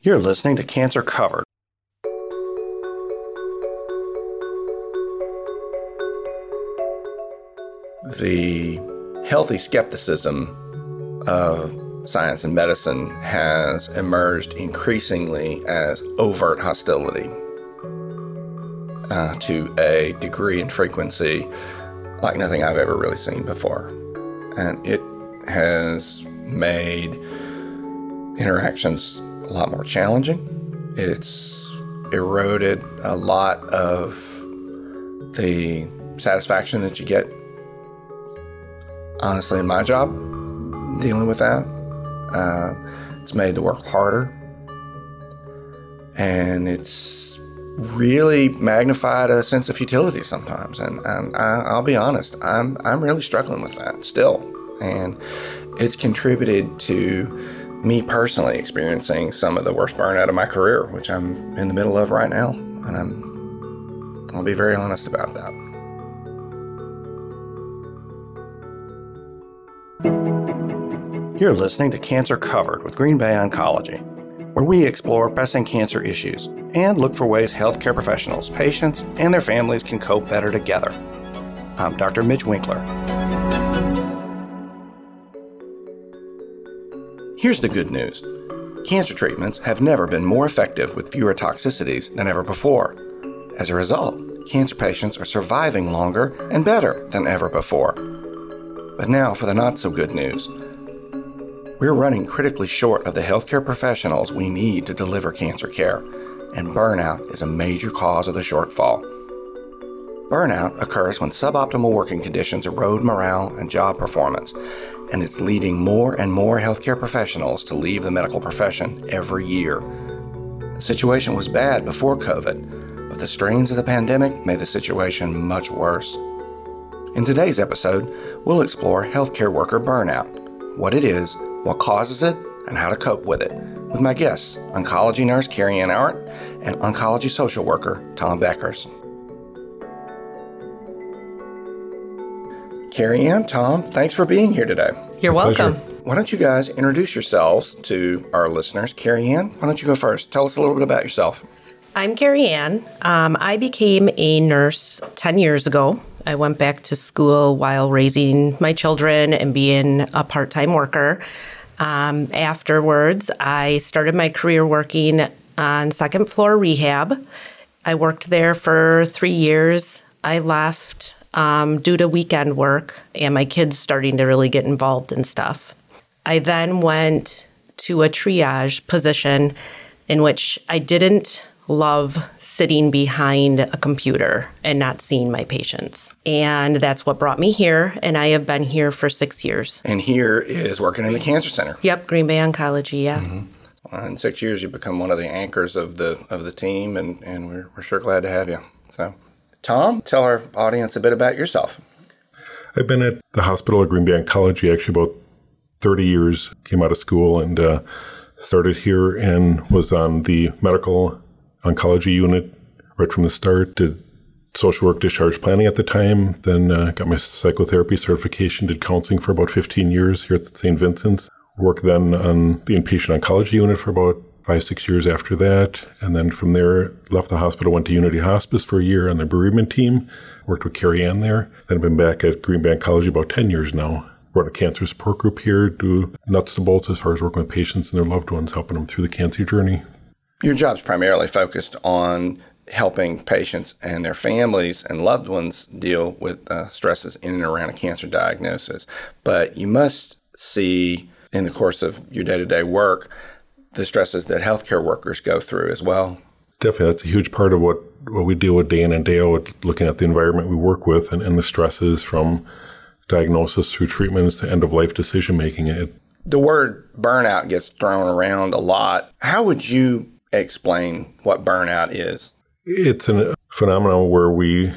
You're listening to Cancer Covered. The healthy skepticism of science and medicine has emerged increasingly as overt hostility uh, to a degree and frequency like nothing I've ever really seen before. And it has made interactions a lot more challenging. It's eroded a lot of the satisfaction that you get, honestly, in my job, dealing with that. Uh, it's made the work harder. And it's really magnified a sense of futility sometimes. And, and I, will be honest, I'm, I'm really struggling with that still. And it's contributed to me personally experiencing some of the worst burnout of my career, which I'm in the middle of right now. And I'm, I'll be very honest about that. You're listening to Cancer Covered with Green Bay Oncology, where we explore pressing cancer issues and look for ways healthcare professionals, patients, and their families can cope better together. I'm Dr. Mitch Winkler. Here's the good news cancer treatments have never been more effective with fewer toxicities than ever before. As a result, cancer patients are surviving longer and better than ever before. But now for the not so good news. We're running critically short of the healthcare professionals we need to deliver cancer care, and burnout is a major cause of the shortfall. Burnout occurs when suboptimal working conditions erode morale and job performance, and it's leading more and more healthcare professionals to leave the medical profession every year. The situation was bad before COVID, but the strains of the pandemic made the situation much worse. In today's episode, we'll explore healthcare worker burnout, what it is, what causes it, and how to cope with it, with my guests, oncology nurse Karianne Arendt and oncology social worker Tom Bekkers. Karianne, Tom, thanks for being here today. You're My welcome. Pleasure. Why don't you guys introduce yourselves to our listeners? Karianne, why don't you go first? Tell us a little bit about yourself. I'm Karianne. Um, I became a nurse 10 years ago. I went back to school while raising my children and being a part time worker. Um, afterwards, I started my career working on second floor rehab. I worked there for three years. I left um, due to weekend work and my kids starting to really get involved in stuff. I then went to a triage position in which I didn't love sitting behind a computer and not seeing my patients. And that's what brought me here. And I have been here for six years. And here is working in the cancer center. Yep, Green Bay Oncology, yeah. Mm-hmm. in six years, you've become one of the anchors of the of the team, and, and we're, we're sure glad to have you. So Tom, tell our audience a bit about yourself. I've been at the hospital at Green Bay Oncology actually about 30 years. Came out of school and uh, started here and was on the medical oncology unit right from the start. Did social work discharge planning at the time, then uh, got my psychotherapy certification, did counseling for about 15 years here at St. Vincent's. Worked then on the inpatient oncology unit for about five, six years after that. And then from there, left the hospital, went to Unity Hospice for a year on the bereavement team, worked with Karianne there. Then I've been back at Green Bay Oncology about 10 years now. Run a cancer support group here, do nuts to bolts as far as working with patients and their loved ones, helping them through the cancer journey. Your job's primarily focused on helping patients and their families and loved ones deal with uh, stresses in and around a cancer diagnosis. But you must see in the course of your day to day work the stresses that healthcare workers go through as well. Definitely, that's a huge part of what, what we deal with day in and day out, looking at the environment we work with and, and the stresses from diagnosis through treatments to end of life decision making. It, the word burnout gets thrown around a lot. How would you explain what burnout is? It's a phenomenon where we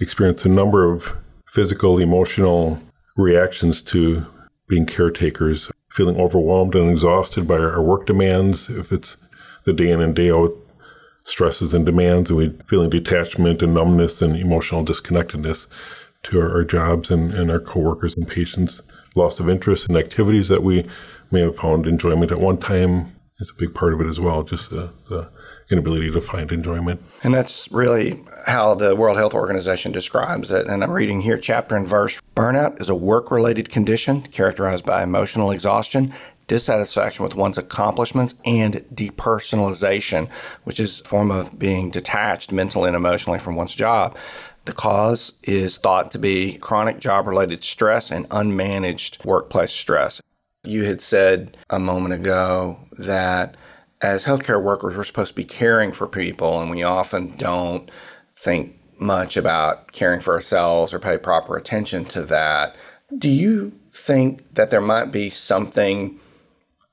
experience a number of physical, emotional reactions to being caretakers feeling overwhelmed and exhausted by our work demands, if it's the day in and day out stresses and demands, and we feeling detachment and numbness and emotional disconnectedness to our, our jobs and, and our coworkers and patients, loss of interest in activities that we may have found enjoyment at one time is a big part of it as well. Just uh, the, the inability to find enjoyment. And that's really how the World Health Organization describes it. And I'm reading here chapter and verse. Burnout is a work related condition characterized by emotional exhaustion, dissatisfaction with one's accomplishments, and depersonalization, which is a form of being detached mentally and emotionally from one's job. The cause is thought to be chronic job related stress and unmanaged workplace stress. You had said a moment ago that as healthcare workers, we're supposed to be caring for people, and we often don't think much about caring for ourselves or pay proper attention to that. Do you think that there might be something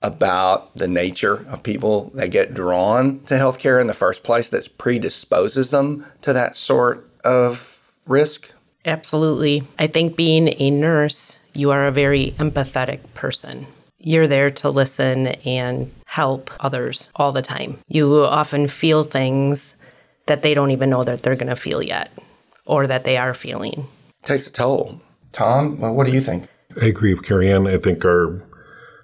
about the nature of people that get drawn to healthcare in the first place that predisposes them to that sort of risk? Absolutely. I think being a nurse, you are a very empathetic person. You're there to listen and help others all the time. You often feel things that they don't even know that they're going to feel yet or that they are feeling. It takes a toll. Tom, what do you think? I agree with Karianne. I think our,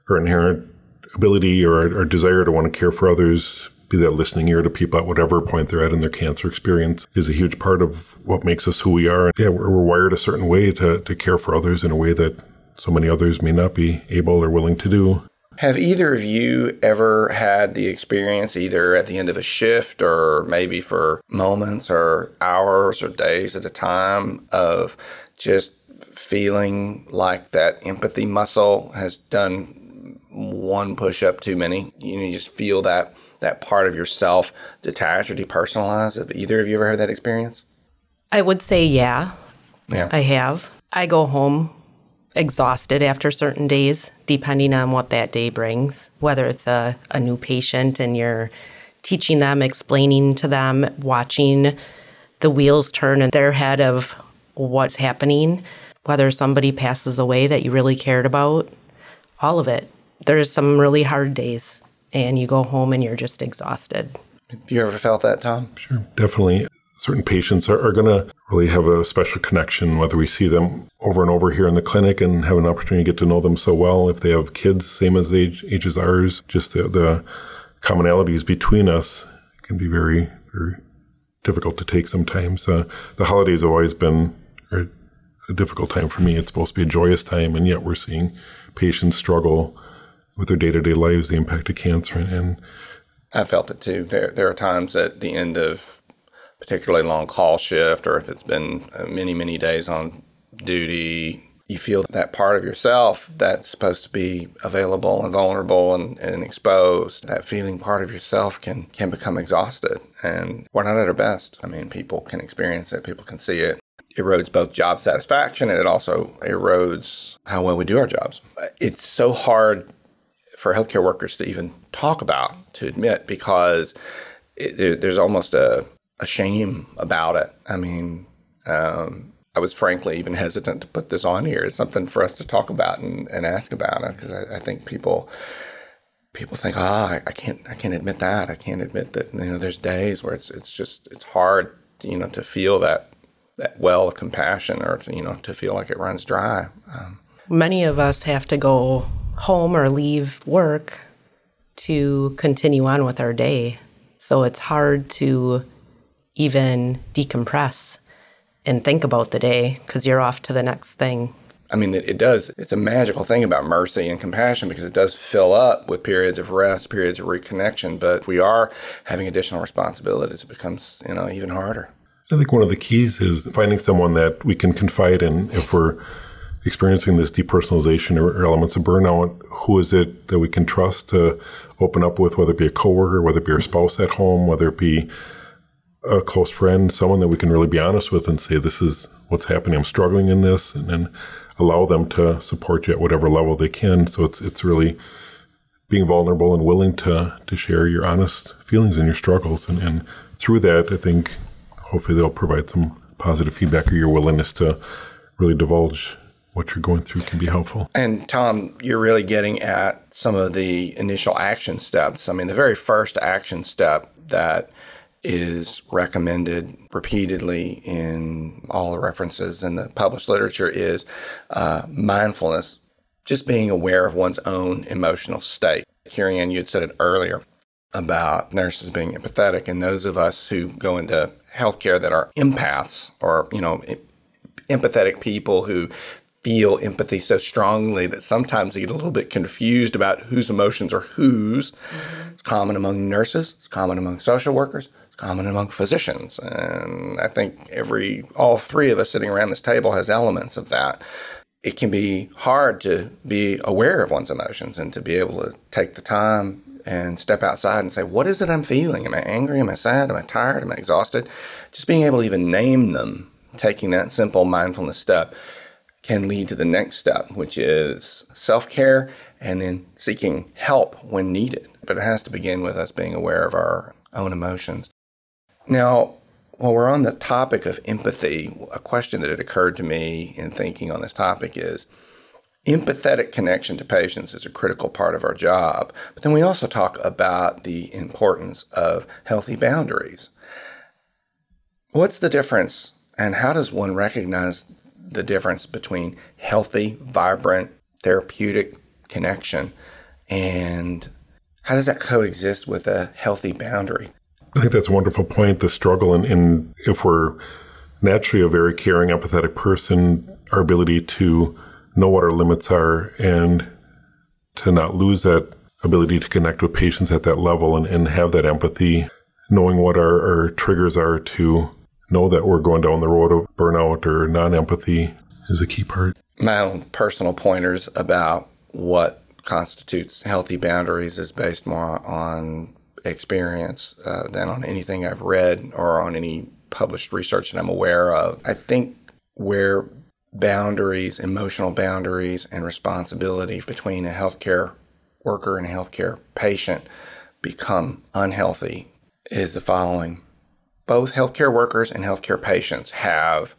our inherent ability or our, our desire to want to care for others, be that listening ear to people at whatever point they're at in their cancer experience, is a huge part of what makes us who we are. Yeah, we're, we're wired a certain way to, to care for others in a way that so many others may not be able or willing to do. Have either of you ever had the experience, either at the end of a shift or maybe for moments or hours or days at a time, of just feeling like that empathy muscle has done one push up too many? You, know, you just feel that that part of yourself detached or depersonalized. Have either of you ever had that experience? I would say, yeah. Yeah. I have. I go home exhausted after certain days, depending on what that day brings, whether it's a, a new patient and you're teaching them, explaining to them, watching the wheels turn in their head of what's happening, whether somebody passes away that you really cared about, all of it. There's some really hard days, and you go home and you're just exhausted. Have you ever felt that, Tom? Sure, definitely certain patients are, are going to really have a special connection, whether we see them over and over here in the clinic and have an opportunity to get to know them so well. If they have kids, same as age, age as ours, just the, the commonalities between us can be very, very difficult to take sometimes. Uh, the holidays have always been a difficult time for me. It's supposed to be a joyous time, and yet we're seeing patients struggle with their day to day lives, the impact of cancer. And I felt it too. There, there are times at the end of particularly long call shift or if it's been uh, many, many days on duty, you feel that part of yourself that's supposed to be available and vulnerable and, and exposed, that feeling part of yourself can, can become exhausted. And we're not at our best. I mean, people can experience it, people can see it. Erodes both job satisfaction and it also erodes how well we do our jobs. It's so hard for healthcare workers to even talk about, to admit, because it, there's almost a a shame about it. I mean, um, I was frankly even hesitant to put this on here as something for us to talk about and, and ask about it because I, I, think people people think, ah, I, I, can't I can't admit that. I can't admit that. You know, there's days where it's it's just it's hard, you know, to feel that that well of compassion or to, you know to feel like it runs dry. Um, Many of us have to go home or leave work to continue on with our day, so it's hard to even decompress and think about the day because you're off to the next thing. I mean, it, it, does. It's a magical thing about mercy and compassion because it does fill up with periods of rest, periods of reconnection. But if we are having additional responsibilities, it becomes, you know, even harder. I think one of the keys is finding someone that we can confide in if we're experiencing this depersonalization or, elements of burnout. Who is it that we can trust to open up with, whether it be a coworker, whether it be our spouse at home, whether it be a close friend, someone that we can really be honest with and say, this is what's happening. I'm struggling in this, and then allow them to support you at whatever level they can. So it's it's really being vulnerable and willing to to share your honest feelings and your struggles, and, and through that, I think hopefully they'll provide some positive feedback or your willingness to really divulge what you're going through can be helpful. And Tom, you're really getting at some of the initial action steps. I mean, the very first action step that is recommended repeatedly in all the references in the published literature is uh, mindfulness, just being aware of one's own emotional state. Ann, you had said it earlier about nurses being empathetic, and those of us who go into healthcare that are empaths or, you know, empathetic people who feel empathy so strongly that sometimes they get a little bit confused about whose emotions are whose. Mm-hmm. It's common among nurses, it's common among social workers, common among physicians. And I think every all three of us sitting around this table has elements of that. It can be hard to be aware of one's emotions and to be able to take the time and step outside and say, What is it I'm feeling? Am I angry? Am I sad? Am I tired? Am I exhausted? Just being able to even name them, taking that simple mindfulness step can lead to the next step, which is self care and then seeking help when needed. But it has to begin with us being aware of our own emotions. Now, while we're on the topic of empathy, a question that had occurred to me in thinking on this topic is empathetic connection to patients is a critical part of our job. But then we also talk about the importance of healthy boundaries. What's the difference, and how does one recognize the difference between healthy, vibrant, therapeutic connection and how does that coexist with a healthy boundary? I think that's a wonderful point. The struggle in if we're naturally a very caring, empathetic person, our ability to know what our limits are and to not lose that ability to connect with patients at that level and, and have that empathy, knowing what our, our triggers are to know that we're going down the road of burnout or non empathy is a key part. My own personal pointers about what constitutes healthy boundaries is based more on experience uh, than on anything I've read or on any published research that I'm aware of. I think where boundaries, emotional boundaries, and responsibility between a healthcare worker and a healthcare patient become unhealthy is the following both healthcare workers and healthcare patients have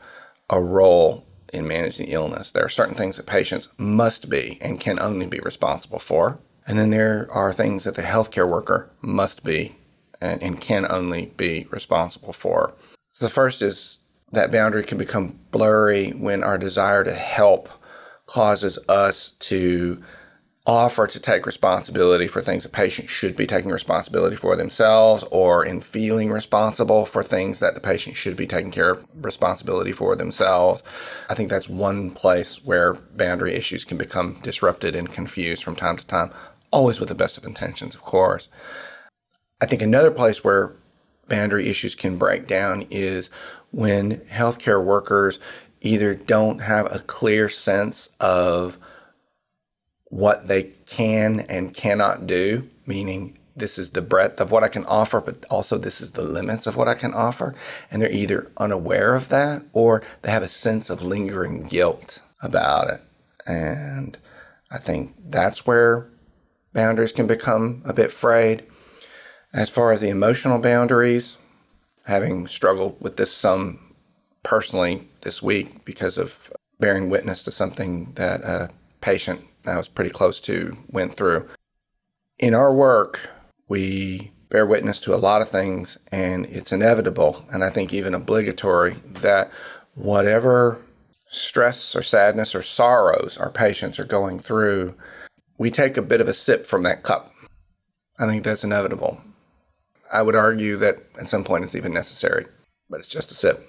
a role in managing illness. There are certain things that patients must be and can only be responsible for. And then there are things that the healthcare worker must be and, and can only be responsible for. So the first is that boundary can become blurry when our desire to help causes us to offer to take responsibility for things a patient should be taking responsibility for themselves or in feeling responsible for things that the patient should be taking care of responsibility for themselves. I think that's one place where boundary issues can become disrupted and confused from time to time, always with the best of intentions, of course. I think another place where boundary issues can break down is when healthcare workers either don't have a clear sense of what they can and cannot do, meaning this is the breadth of what I can offer, but also this is the limits of what I can offer. And they're either unaware of that or they have a sense of lingering guilt about it. And I think that's where boundaries can become a bit frayed. As far as the emotional boundaries, having struggled with this some personally this week because of bearing witness to something that a patient I was pretty close to went through. In our work, we bear witness to a lot of things, and it's inevitable, and I think even obligatory, that whatever stress or sadness or sorrows our patients are going through, we take a bit of a sip from that cup. I think that's inevitable. I would argue that at some point it's even necessary, but it's just a sip.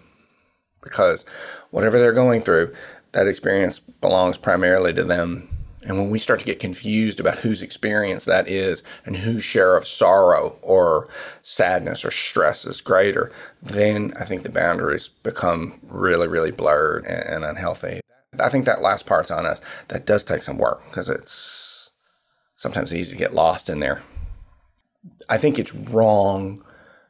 Because whatever they're going through, that experience belongs primarily to them and when we start to get confused about whose experience that is and whose share of sorrow or sadness or stress is greater, then I think the boundaries become really, really blurred and, unhealthy. I think that last part's on us. That does take some work because it's sometimes it's easy to get lost in there. I think it's wrong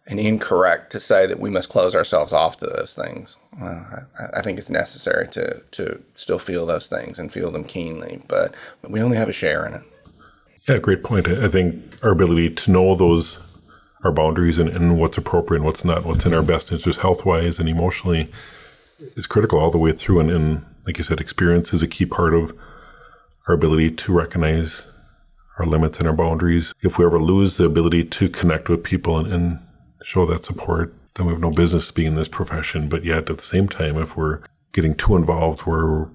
and incorrect to say that we must close ourselves off to those things. Uh, I, I, think it's necessary to, to still feel those things and feel them keenly, but we only have a share in it. Yeah, great point. I think our ability to know those our boundaries and, and what's appropriate and what's not, what's in our best interest health wise and emotionally is critical all the way through. And, and like you said, experience is a key part of our ability to recognize our limits and our boundaries. If we ever lose the ability to connect with people and, and show that support, then we have no business being in this profession. But yet, at the same time, if we're getting too involved, we're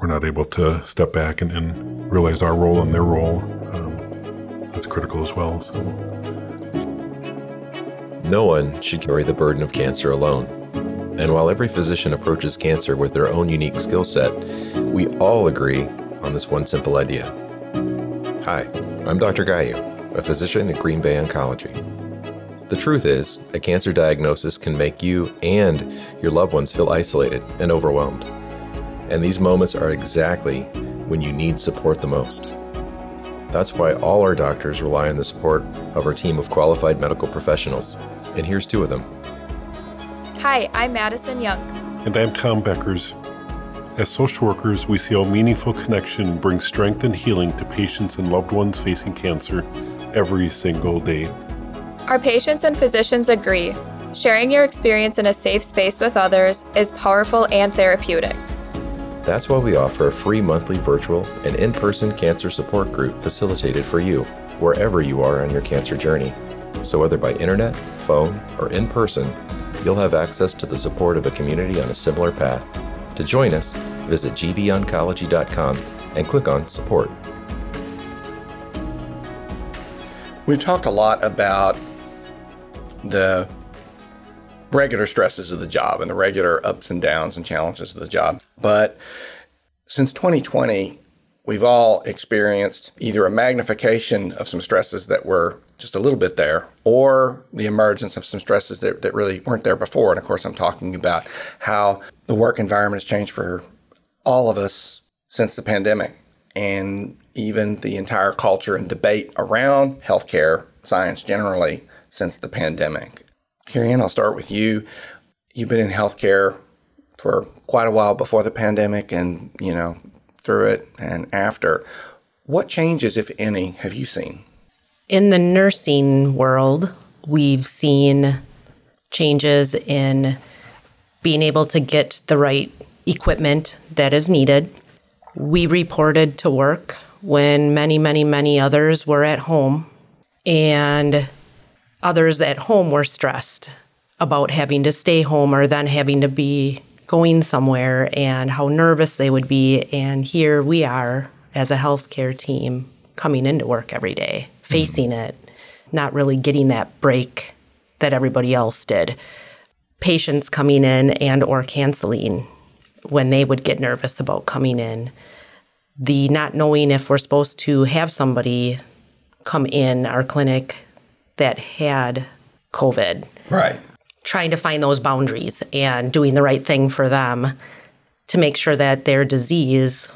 we're not able to step back and, and realize our role and their role. Um, that's critical as well. So. No one should carry the burden of cancer alone. And while every physician approaches cancer with their own unique skill set, we all agree on this one simple idea. Hi, I'm Dr. Gayu, a physician at Green Bay Oncology. The truth is, a cancer diagnosis can make you and your loved ones feel isolated and overwhelmed. And these moments are exactly when you need support the most. That's why all our doctors rely on the support of our team of qualified medical professionals. And here's two of them. Hi, I'm Madison Young. And I'm Tom Bekkers. As social workers, we see how meaningful connection brings strength and healing to patients and loved ones facing cancer every single day. Our patients and physicians agree. Sharing your experience in a safe space with others is powerful and therapeutic. That's why we offer a free monthly virtual and in person cancer support group facilitated for you wherever you are on your cancer journey. So, whether by internet, phone, or in person, you'll have access to the support of a community on a similar path. To join us, visit gbOncology.com and click on Support. We've talked a lot about the regular stresses of the job and the regular ups and downs and challenges of the job. But since 2020, we've all experienced either a magnification of some stresses that were just a little bit there or the emergence of some stresses that, that really weren't there before. And of course, I'm talking about how the work environment has changed for all of us since the pandemic and even the entire culture and debate around healthcare science generally since the pandemic. Carrie I'll start with you. You've been in healthcare for quite a while before the pandemic and, you know, through it and after. What changes, if any, have you seen? In the nursing world, we've seen changes in being able to get the right equipment that is needed. We reported to work when many, many, many others were at home. And others at home were stressed about having to stay home or then having to be going somewhere and how nervous they would be. And here we are as a healthcare team coming into work every day, facing mm-hmm. it, not really getting that break that everybody else did. Patients coming in and or canceling when they would get nervous about coming in. The not knowing if we're supposed to have somebody come in our clinic that had COVID. Right. Trying to find those boundaries and doing the right thing for them to make sure that their disease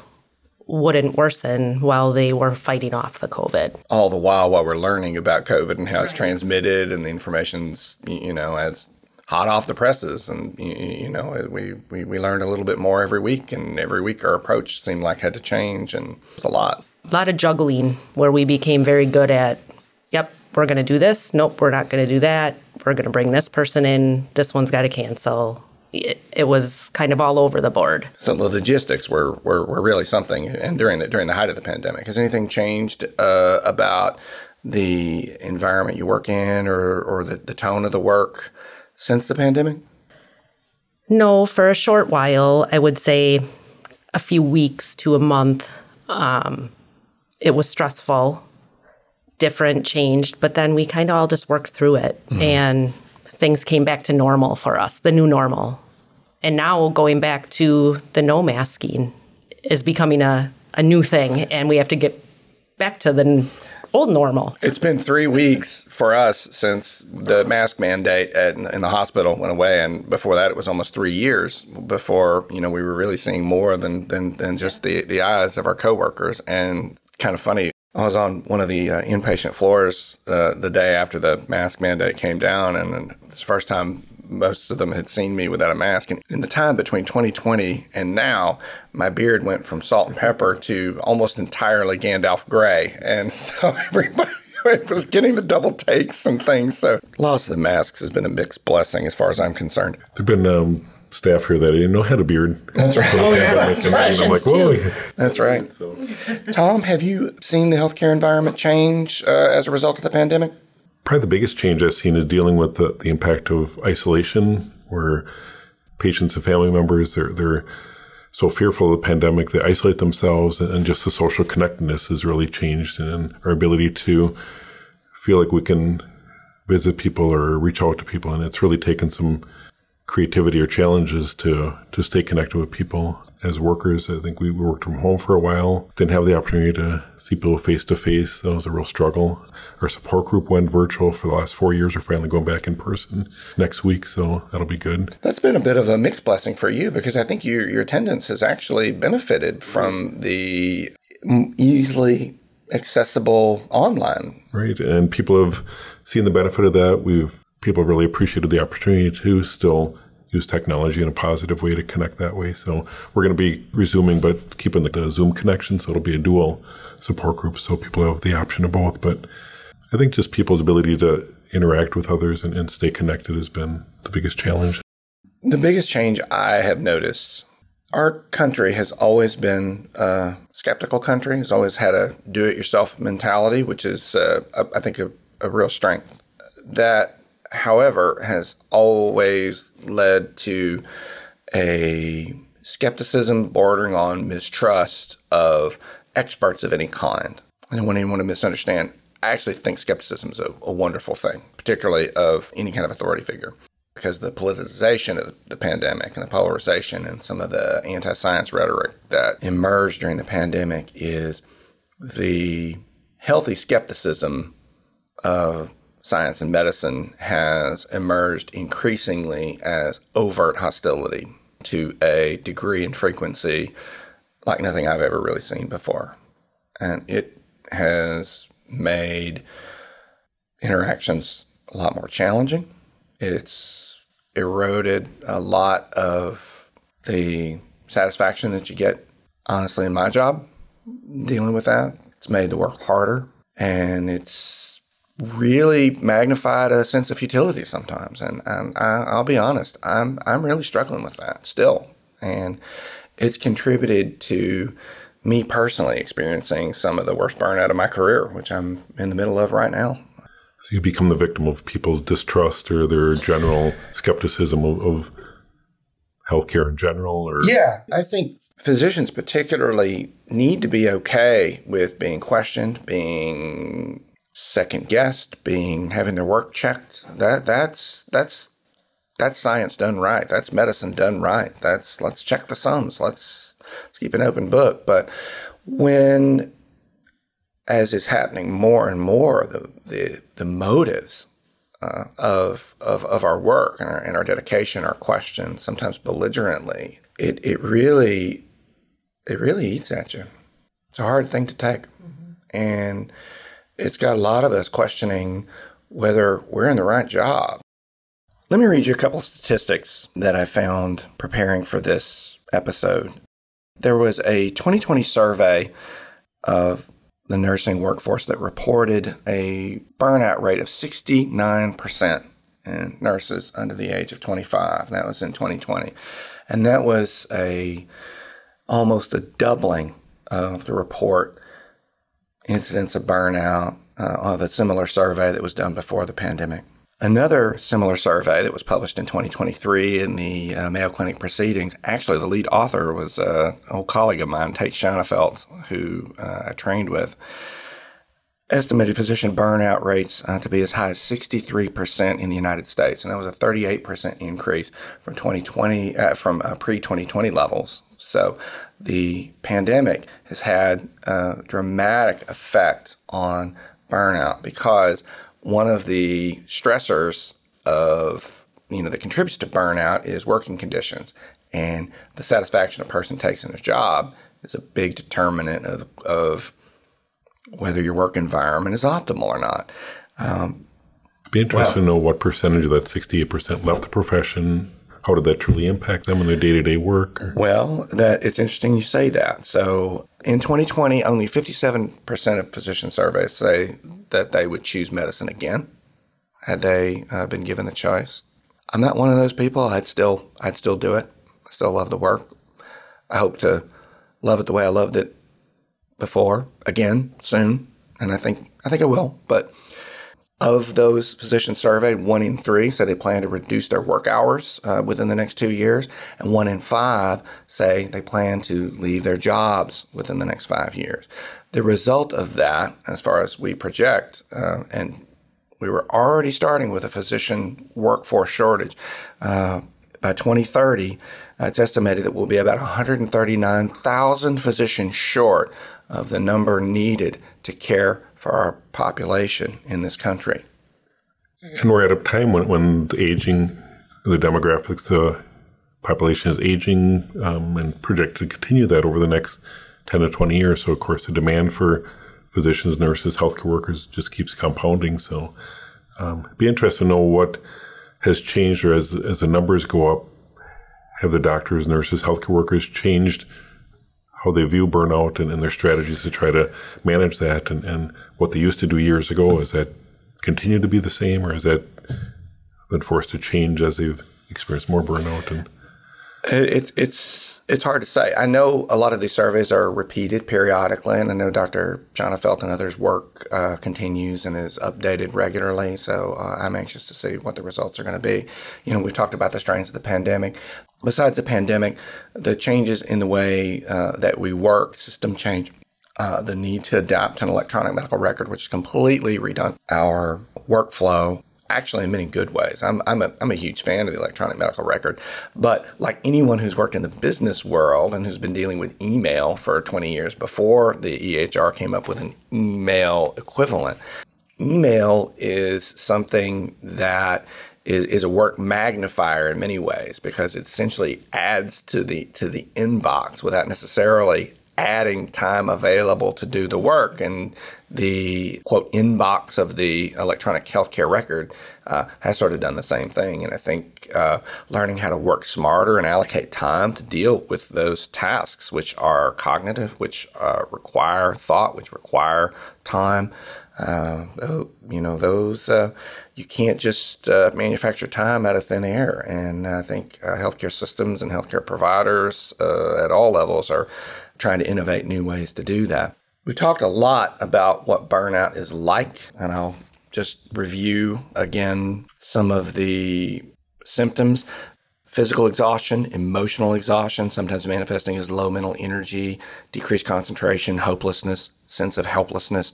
wouldn't worsen while they were fighting off the COVID. All the while, while we're learning about COVID and how it's transmitted, and the information's you know as hot off the presses, and you know we, we we learned a little bit more every week, and every week our approach seemed like had to change, and a lot. A lot of juggling where we became very good at. Yep, we're going to do this. Nope, we're not going to do that. We're going to bring this person in. This one's got to cancel. It, it, was kind of all over the board. So the logistics were, were, were really something. And during the during the height of the pandemic, has anything changed uh, about the environment you work in, or or the, the tone of the work since the pandemic? No, for a short while, I would say a few weeks to a month. Um, it was stressful different, changed, but then we kind of all just worked through it mm-hmm. and things came back to normal for us, the new normal. And now going back to the no masking is becoming a, a new thing and we have to get back to the old normal. It's been three weeks for us since the mask mandate at, in the hospital went away, and before that, it was almost three years before you know we were really seeing more than than, than just the the eyes of our coworkers. And kind of funny, I was on one of the uh, inpatient floors uh, the day after the mask mandate came down, and, and it's the first time most of them had seen me without a mask. And in the time between 2020 and now, my beard went from salt and pepper to almost entirely Gandalf gray. And so everybody was getting the double takes and things. So loss of the masks has been a mixed blessing as far as I'm concerned. There've been um, staff here that I didn't know had a beard. That's right. oh, yeah, that's right. I'm like, whoa. That's right. So. Tom, have you seen the healthcare environment change uh, as a result of the pandemic? Probably the biggest change I've seen is dealing with the, the impact of isolation, where patients and family members they're they're so fearful of the pandemic, they isolate themselves, and just the social connectedness has really changed, and our ability to feel like we can visit people or reach out to people, and it's really taken some creativity or challenges to to stay connected with people as workers. I think we worked from home for a while, didn't have the opportunity to see people face to face. That was a real struggle. Our support group went virtual for the last four years. We're finally going back in person next week, so that'll be good. That's been a bit of a mixed blessing for you because I think your your attendance has actually benefited from the easily accessible online. Right, and people have seen the benefit of that. We've people really appreciated the opportunity to still use technology in a positive way to connect that way. So we're going to be resuming, but keeping the, the Zoom connection. So it'll be a dual support group. So people have the option of both. But I think just people's ability to interact with others and, and stay connected has been the biggest challenge. The biggest change I have noticed our country has always been a skeptical country, has always had a do it yourself mentality, which is, uh, I think, a, a real strength. That however, has always led to a skepticism bordering on mistrust of experts of any kind. I don't want anyone to misunderstand. I actually think skepticism is a, a wonderful thing, particularly of any kind of authority figure, because the politicization of the pandemic and the polarization and some of the anti science rhetoric that emerged during the pandemic is the healthy skepticism of science and medicine has emerged increasingly as overt hostility to a degree and frequency like nothing I've ever really seen before. And it has made interactions a lot more challenging. It's eroded a lot of the satisfaction that you get, honestly, in my job dealing with that. It's made the work harder and it's really magnified a sense of futility sometimes. And, and I, will be honest, I'm, I'm really struggling with that still. And it's contributed to me personally experiencing some of the worst burnout of my career, which I'm in the middle of right now. So you become the victim of people's distrust or their general skepticism of, of healthcare in general or Yeah, I think physicians particularly need to be okay with being questioned, being second guessed, being having their work checked. That that's that's that's science done right. That's medicine done right. That's let's check the sums. Let's let's keep an open book. But when as is happening more and more, the the, the motives uh, of, of of our work and our, and our dedication are questioned, sometimes belligerently. It it really it really eats at you. It's a hard thing to take, mm-hmm. and it's got a lot of us questioning whether we're in the right job. Let me read you a couple statistics that I found preparing for this episode. There was a 2020 survey of the nursing workforce that reported a burnout rate of 69% in nurses under the age of 25. That was in 2020. And that was a almost a doubling of the report incidents of burnout uh, of a similar survey that was done before the pandemic. Another similar survey that was published in 2023 in the uh, Mayo Clinic Proceedings, actually, the lead author was uh, an old colleague of mine, Tait Shanafelt, who uh, I trained with, estimated physician burnout rates uh, to be as high as 63% in the United States. And that was a 38% increase from 2020, uh, from pre 2020 levels. So the pandemic has had a dramatic effect on burnout because one of the stressors of you know that contributes to burnout is working conditions and the satisfaction a person takes in their job is a big determinant of, of whether your work environment is optimal or not. Um, be interested well, to know what percentage of that 68% left the profession how did that truly impact them in their day to day work? Well, that it's interesting you say that. So in 2020, only 57% of physician surveys say that they would choose medicine again had they uh, been given the choice. I'm not one of those people. I'd still I'd still do it. I still love the work. I hope to love it the way I loved it before again soon, and I think I think I will. But Of those physicians surveyed, one in three say they plan to reduce their work hours uh, within the next two years, and one in five say they plan to leave their jobs within the next five years. The result of that, as far as we project, uh, and we were already starting with a physician workforce shortage. Uh, by 2030, uh, it's estimated that we'll be about 139,000 physicians short of the number needed to care for our population in this country. And we're at a time when, when the aging, the demographics, the population is aging um, and projected to continue that over the next 10 to 20 years. So, of course, the demand for physicians, nurses, healthcare workers just keeps compounding. So, um, it'd be interesting to know what has changed or as, as the numbers go up, have the doctors, nurses, healthcare workers changed how they view burnout and, and their strategies to try to manage that and, and what they used to do years ago? Is that continue to be the same or is that been forced to change as they've experienced more burnout and it's it's it's hard to say. I know a lot of these surveys are repeated periodically, and I know Dr. Shanafelt and others' work uh, continues and is updated regularly. So uh, I'm anxious to see what the results are going to be. You know, we've talked about the strains of the pandemic. Besides the pandemic, the changes in the way uh, that we work, system change, uh, the need to adapt to an electronic medical record, which completely redone our workflow actually in many good ways. I'm, I'm, a, I'm a huge fan of the electronic medical record, but like anyone who's worked in the business world and who's been dealing with email for 20 years before the EHR came up with an email equivalent, email is something that is, is a work magnifier in many ways because it essentially adds to the to the inbox without necessarily adding time available to do the work. And the quote inbox of the electronic healthcare record uh, has sort of done the same thing. And I think uh, learning how to work smarter and allocate time to deal with those tasks, which are cognitive, which uh, require thought, which require time. Uh, you know, those uh, you can't just uh, manufacture time out of thin air. And I think healthcare systems and healthcare providers at all levels are trying to innovate new ways to do that. We've talked a lot about what burnout is like, and I'll just review again some of the symptoms physical exhaustion, emotional exhaustion, sometimes manifesting as low mental energy, decreased concentration, hopelessness, sense of helplessness,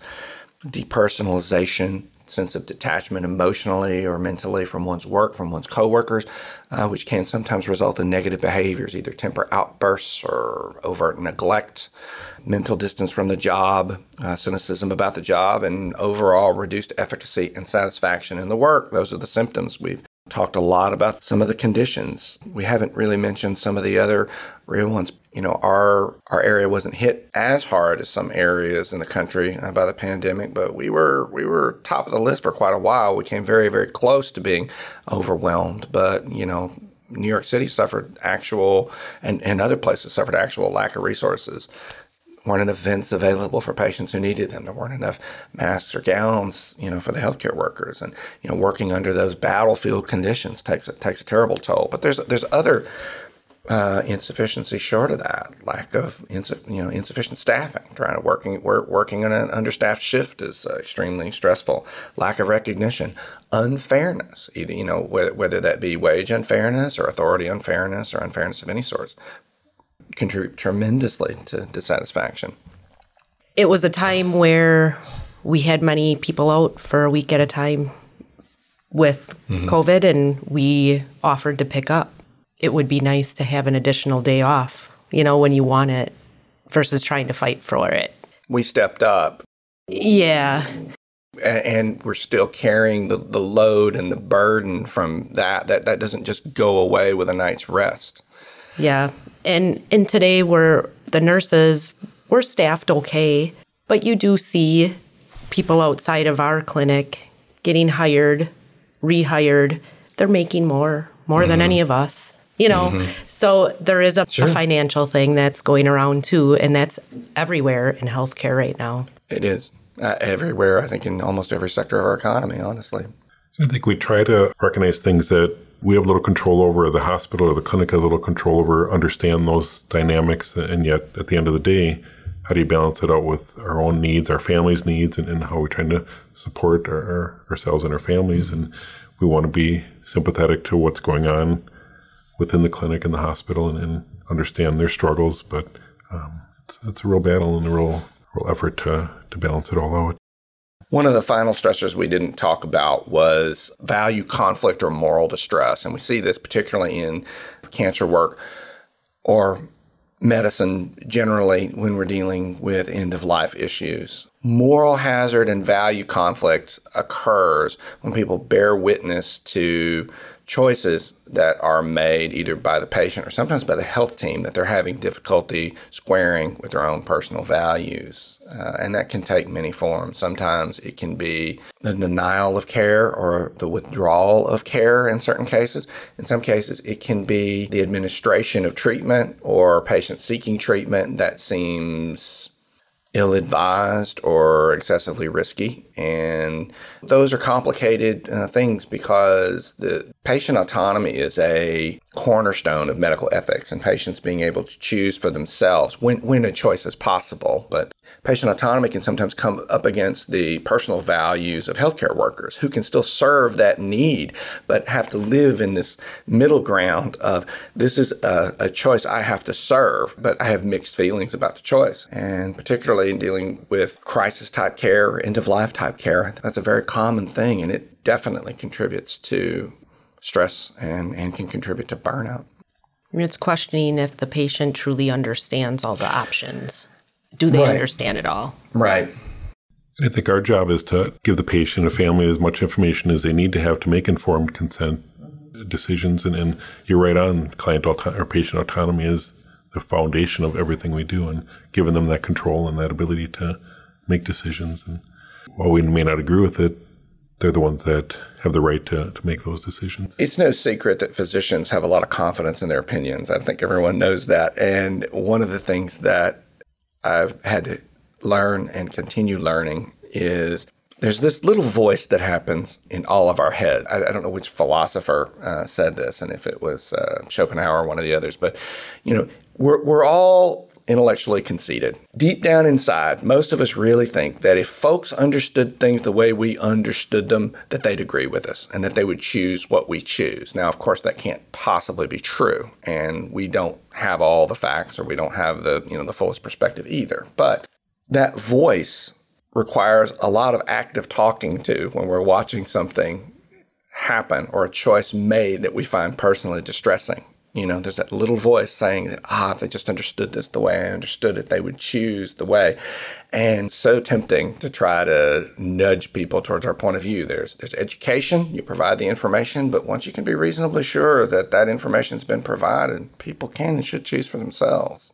depersonalization, sense of detachment emotionally or mentally from one's work, from one's coworkers, uh, which can sometimes result in negative behaviors, either temper outbursts or overt neglect, mental distance from the job, uh, cynicism about the job, and overall reduced efficacy and satisfaction in the work. Those are the symptoms we've talked a lot about some of the conditions. We haven't really mentioned some of the other real ones. You know, our our area wasn't hit as hard as some areas in the country uh, by the pandemic, but we were we were top of the list for quite a while. We came very very close to being overwhelmed, but you know, New York City suffered actual and, and other places suffered actual lack of resources weren't enough vents available for patients who needed them. There weren't enough masks or gowns, you know, for the healthcare workers. And you know, working under those battlefield conditions takes a, takes a terrible toll. But there's there's other uh, insufficiency short of that, lack of insu- you know insufficient staffing. Trying to working work, working on an understaffed shift is uh, extremely stressful. Lack of recognition, unfairness, either you know whether, whether that be wage unfairness or authority unfairness or unfairness of any sorts contribute tremendously to dissatisfaction. It was a time where we had many people out for a week at a time with mm-hmm. COVID, and we offered to pick up. It would be nice to have an additional day off, you know, when you want it versus trying to fight for it. We stepped up. Yeah. And we're still carrying the, the load and the burden from that. That that doesn't just go away with a night's rest. Yeah. And and today we're the nurses, we're staffed okay, but you do see people outside of our clinic getting hired, rehired. They're making more, more mm-hmm. than any of us. You know, mm-hmm. so there is a, sure. a financial thing that's going around too, and that's everywhere in healthcare right now. It is uh, everywhere. I think in almost every sector of our economy, honestly. I think we try to recognize things that we have little control over, the hospital or the clinic has a little control over, understand those dynamics. And yet, at the end of the day, how do you balance it out with our own needs, our family's needs, and, and how we're trying to support our, ourselves and our families. And we want to be sympathetic to what's going on within the clinic and the hospital and, and understand their struggles. But um, it's, it's, a real battle and a real, real effort to, to balance it all out. One of the final stressors we didn't talk about was value conflict or moral distress. And we see this particularly in cancer work or medicine generally when we're dealing with end of life issues. Moral hazard and value conflict occurs when people bear witness to choices that are made either by the patient or sometimes by the health team that they're having difficulty squaring with their own personal values. Uh, and that can take many forms. Sometimes it can be the denial of care or the withdrawal of care in certain cases. In some cases, it can be the administration of treatment or patient seeking treatment that seems ill advised or excessively risky. And those are complicated uh, things because the patient autonomy is a cornerstone of medical ethics and patients being able to choose for themselves when, when a choice is possible. But patient autonomy can sometimes come up against the personal values of healthcare workers who can still serve that need, but have to live in this middle ground of this is a, a choice I have to serve, but I have mixed feelings about the choice. And particularly in dealing with crisis type care, end of life type care, that's a very common thing. And it definitely contributes to stress and, and can contribute to burnout. It's questioning if the patient truly understands all the options. Do they right. understand it all? Right. I think our job is to give the patient and family as much information as they need to have to make informed consent decisions. And, and you're right on, client auto- or patient autonomy is the foundation of everything we do, and giving them that control and that ability to make decisions. And while we may not agree with it, they're the ones that have the right to, to make those decisions. It's no secret that physicians have a lot of confidence in their opinions. I think everyone knows that. And one of the things that I've had to learn and continue learning is there's this little voice that happens in all of our heads. I, I don't know which philosopher uh, said this, and if it was uh, Schopenhauer or one of the others, but you know, we're we're all intellectually conceited. Deep down inside, most of us really think that if folks understood things the way we understood them, that they'd agree with us and that they would choose what we choose. Now, of course, that can't possibly be true, and we don't have all the facts or we don't have the, you know, the fullest perspective either. But that voice requires a lot of active talking to when we're watching something happen or a choice made that we find personally distressing. You know, there's that little voice saying that, ah, if they just understood this the way I understood it, they would choose the way. And so tempting to try to nudge people towards our point of view. There's there's education, you provide the information, but once you can be reasonably sure that that information's been provided, people can and should choose for themselves.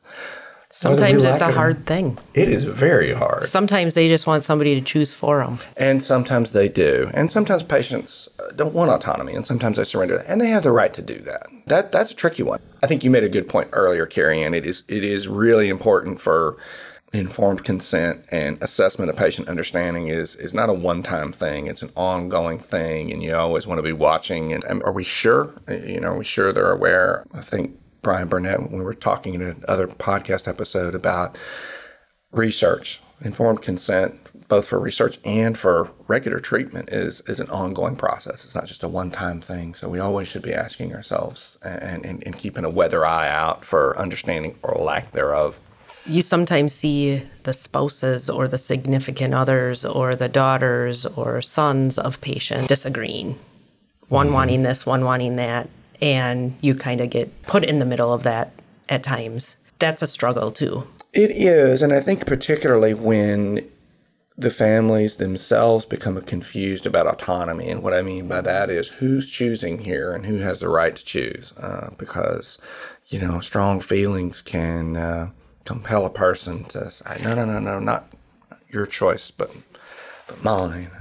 Sometimes it's a hard thing. It is very hard. Sometimes they just want somebody to choose for them. And sometimes they do. And sometimes patients uh, don't want autonomy and sometimes they surrender and they have the right to do that. That that's a tricky one. I think you made a good point earlier, Karianne. It is it is really important for informed consent and assessment of patient understanding is is not a one-time thing it's an ongoing thing and you always want to be watching and, and are we sure you know are we sure they're aware i think Brian Burnett when we were talking in another podcast episode about research, informed consent, both for research and for regular treatment, is is an ongoing process. It's not just a one time thing. So we always should be asking ourselves and, and, and keeping a weather eye out for understanding or lack thereof. You sometimes see the spouses or the significant others or the daughters or sons of patients disagreeing, one mm-hmm. wanting this, one wanting that and you kind of get put in the middle of that at times. That's a struggle too. It is, and I think particularly when the families themselves become confused about autonomy. And what I mean by that is who's choosing here and who has the right to choose. Uh, because, you know, strong feelings can uh, compel a person to say, no, no, no, no, not your choice, but, but mine.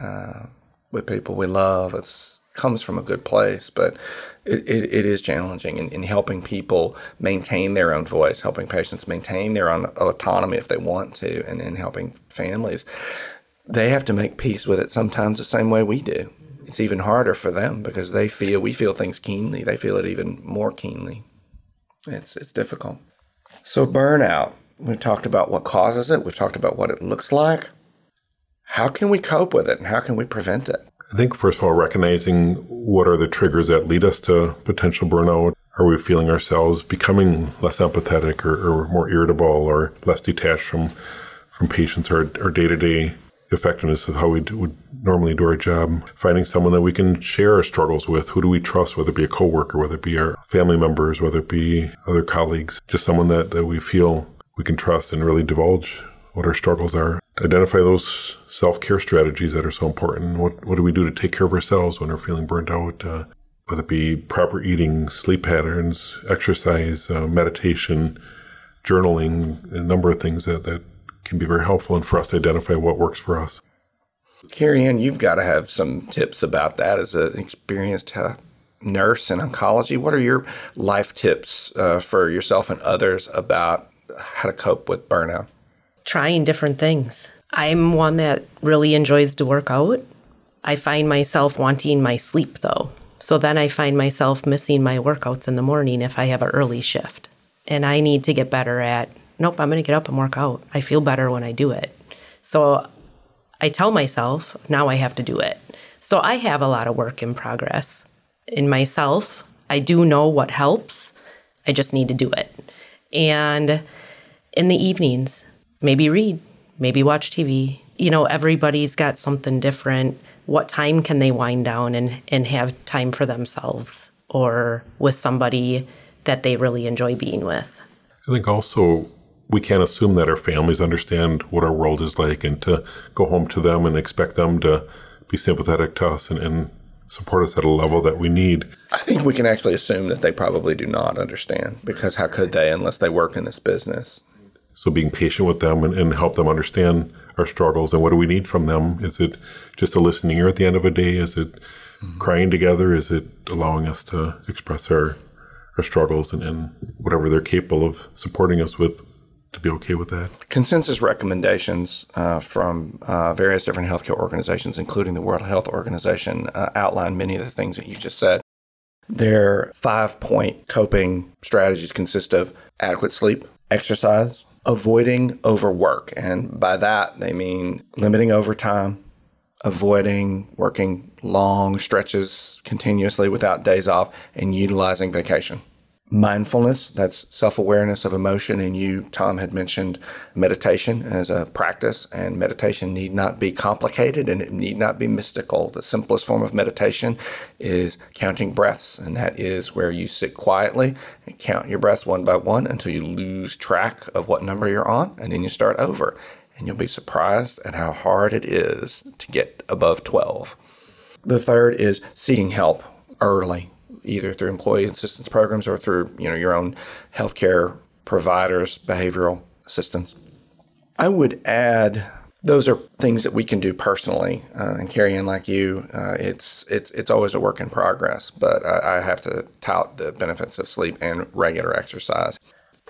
Uh, with people we love, it's comes from a good place, but it, it, it is challenging in, in, helping people maintain their own voice, helping patients maintain their own autonomy if they want to, and in helping families. They have to make peace with it sometimes the same way we do. It's even harder for them because they feel we feel things keenly. They feel it even more keenly. It's it's difficult. So burnout We've talked about what causes it. We've talked about what it looks like. How can we cope with it and how can we prevent it? I think, first of all, recognizing what are the triggers that lead us to potential burnout. Are we feeling ourselves becoming less empathetic or, or more irritable or less detached from, from patients or our day to day effectiveness of how we would normally do our job? Finding someone that we can share our struggles with. Who do we trust, whether it be a coworker, whether it be our family members, whether it be other colleagues, just someone that, that we feel we can trust and really divulge what our struggles are. to Identify those self care strategies that are so important. What, what do we do to take care of ourselves when we're feeling burnt out? Uh, whether it be proper eating, sleep patterns, exercise, uh, meditation, journaling, a number of things that, that can be very helpful and for us to identify what works for us. Karianne, you've got to have some tips about that as an experienced uh, nurse in oncology. What are your life tips uh, for yourself and others about how to cope with burnout? Trying different things. I'm one that really enjoys to work out. I find myself wanting my sleep though. So then I find myself missing my workouts in the morning if I have an early shift. And I need to get better at, nope, I'm going to get up and work out. I feel better when I do it. So I tell myself, now I have to do it. So I have a lot of work in progress in myself. I do know what helps. I just need to do it. And in the evenings, maybe read, maybe watch TV. You know, everybody's got something different. What time can they wind down and, and have time for themselves or with somebody that they really enjoy being with? I think also we can't assume that our families understand what our world is like and to go home to them and expect them to be sympathetic to us and, and support us at a level that we need. I think we can actually assume that they probably do not understand because how could they unless they work in this business? So being patient with them and, and help them understand our struggles and what do we need from them? Is it just a listening ear at the end of a day? Is it mm-hmm. crying together? Is it allowing us to express our our struggles and, and whatever they're capable of supporting us with to be okay with that. Consensus recommendations uh, from uh, various different healthcare organizations, including the World Health Organization, uh, outline many of the things that you just said. Their five point coping strategies consist of adequate sleep, exercise, avoiding overwork. And by that, they mean limiting overtime, avoiding working long stretches continuously without days off, and utilizing vacation mindfulness that's self-awareness of emotion and you tom had mentioned meditation as a practice and meditation need not be complicated and it need not be mystical. The simplest form of meditation is counting breaths and that is where you sit quietly and count your breaths one by one until you lose track of what number you're on and then you start over. And you'll be surprised at how hard it is to get above 12 the third is seeking help early either through employee assistance programs or through you know your own healthcare providers, behavioral assistance. I would add those are things that we can do personally. Uh, and Karianne, like you, uh, it's it's it's always a work in progress. But I, I have to tout the benefits of sleep and regular exercise.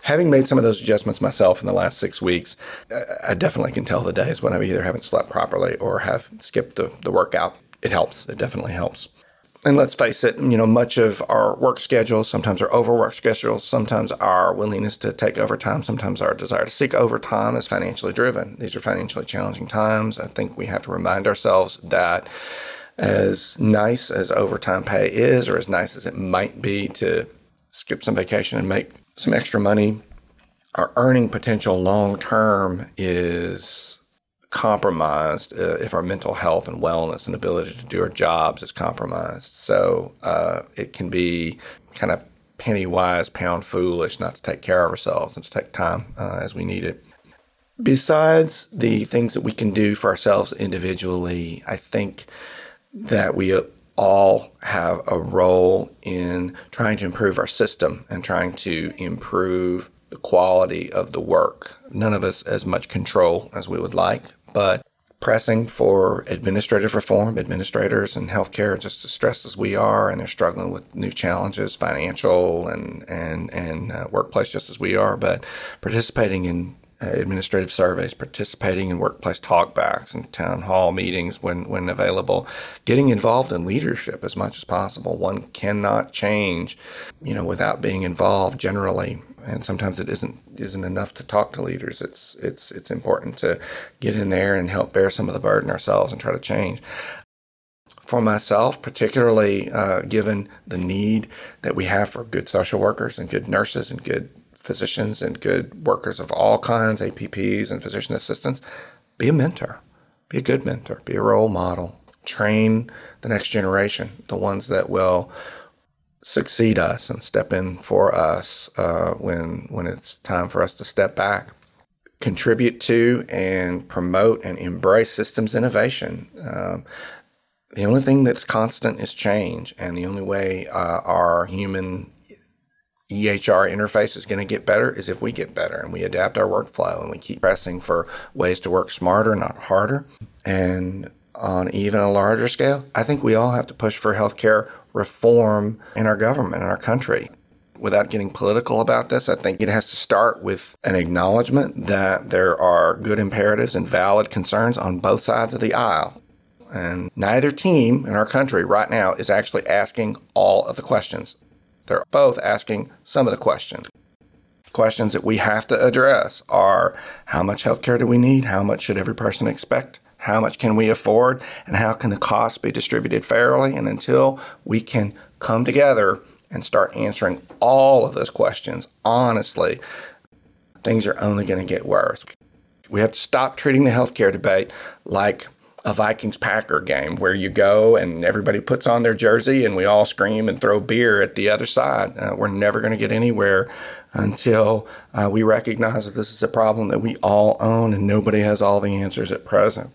Having made some of those adjustments myself in the last six weeks, I definitely can tell the days when I either haven't slept properly or have skipped the, the workout. It helps. It definitely helps and let's face it, you know, much of our work schedules, sometimes our overwork schedules, sometimes our willingness to take overtime, sometimes our desire to seek overtime is financially driven. These are financially challenging times. I think we have to remind ourselves that as nice as overtime pay is, or as nice as it might be to skip some vacation and make some extra money, our earning potential long term is compromised uh, if our mental health and wellness and ability to do our jobs is compromised. So uh, it can be kind of penny wise, pound foolish not to take care of ourselves and to take time uh, as we need it. Besides the things that we can do for ourselves individually, I think that we all have a role in trying to improve our system and trying to improve the quality of the work. None of us as much control as we would like, but pressing for administrative reform. Administrators in healthcare are just as stressed as we are, and they're struggling with new challenges, financial and and and uh, workplace, just as we are. But participating in administrative surveys, participating in workplace talkbacks and town hall meetings when, when available, getting involved in leadership as much as possible. One cannot change, you know, without being involved generally. And sometimes it isn't isn't enough to talk to leaders. It's it's it's important to get in there and help bear some of the burden ourselves and try to change for myself, particularly uh, given the need that we have for good social workers and good nurses and good physicians and good workers of all kinds, APPs and physician assistants, be a mentor, be a good mentor, be a role model, train the next generation, the ones that will succeed us and step in for us uh, when when it's time for us to step back. Contribute to and promote and embrace systems innovation. Um, the only thing that's constant is change, and the only way uh, our human EHR interface is going to get better is if we get better and we adapt our workflow and we keep pressing for ways to work smarter, not harder. And on even a larger scale, I think we all have to push for healthcare reform in our government, in our country. Without getting political about this, I think it has to start with an acknowledgement that there are good imperatives and valid concerns on both sides of the aisle. And neither team in our country right now is actually asking all of the questions. They're both asking some of the questions. Questions that we have to address are how much health care do we need? How much should every person expect? How much can we afford? And how can the cost be distributed fairly? And until we can come together and start answering all of those questions honestly, things are only going to get worse. We have to stop treating the healthcare debate like a Vikings Packer game where you go and everybody puts on their jersey and we all scream and throw beer at the other side. Uh, we're never going to get anywhere until uh, we recognize that this is a problem that we all own and nobody has all the answers at present.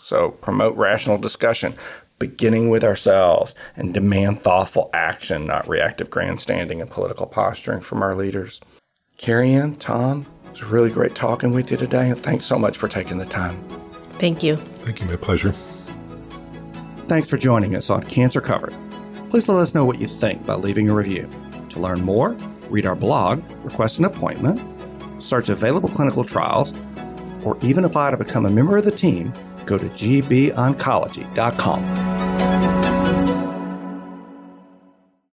So promote rational discussion, beginning with ourselves, and demand thoughtful action, not reactive grandstanding and political posturing from our leaders. Karianne, Tom, it was really great talking with you today, and thanks so much for taking the time. Thank you. Thank you. My pleasure. Thanks for joining us on Cancer Covered. Please let us know what you think by leaving a review. To learn more, read our blog, request an appointment, search available clinical trials, or even apply to become a member of the team, go to gbooncology.com.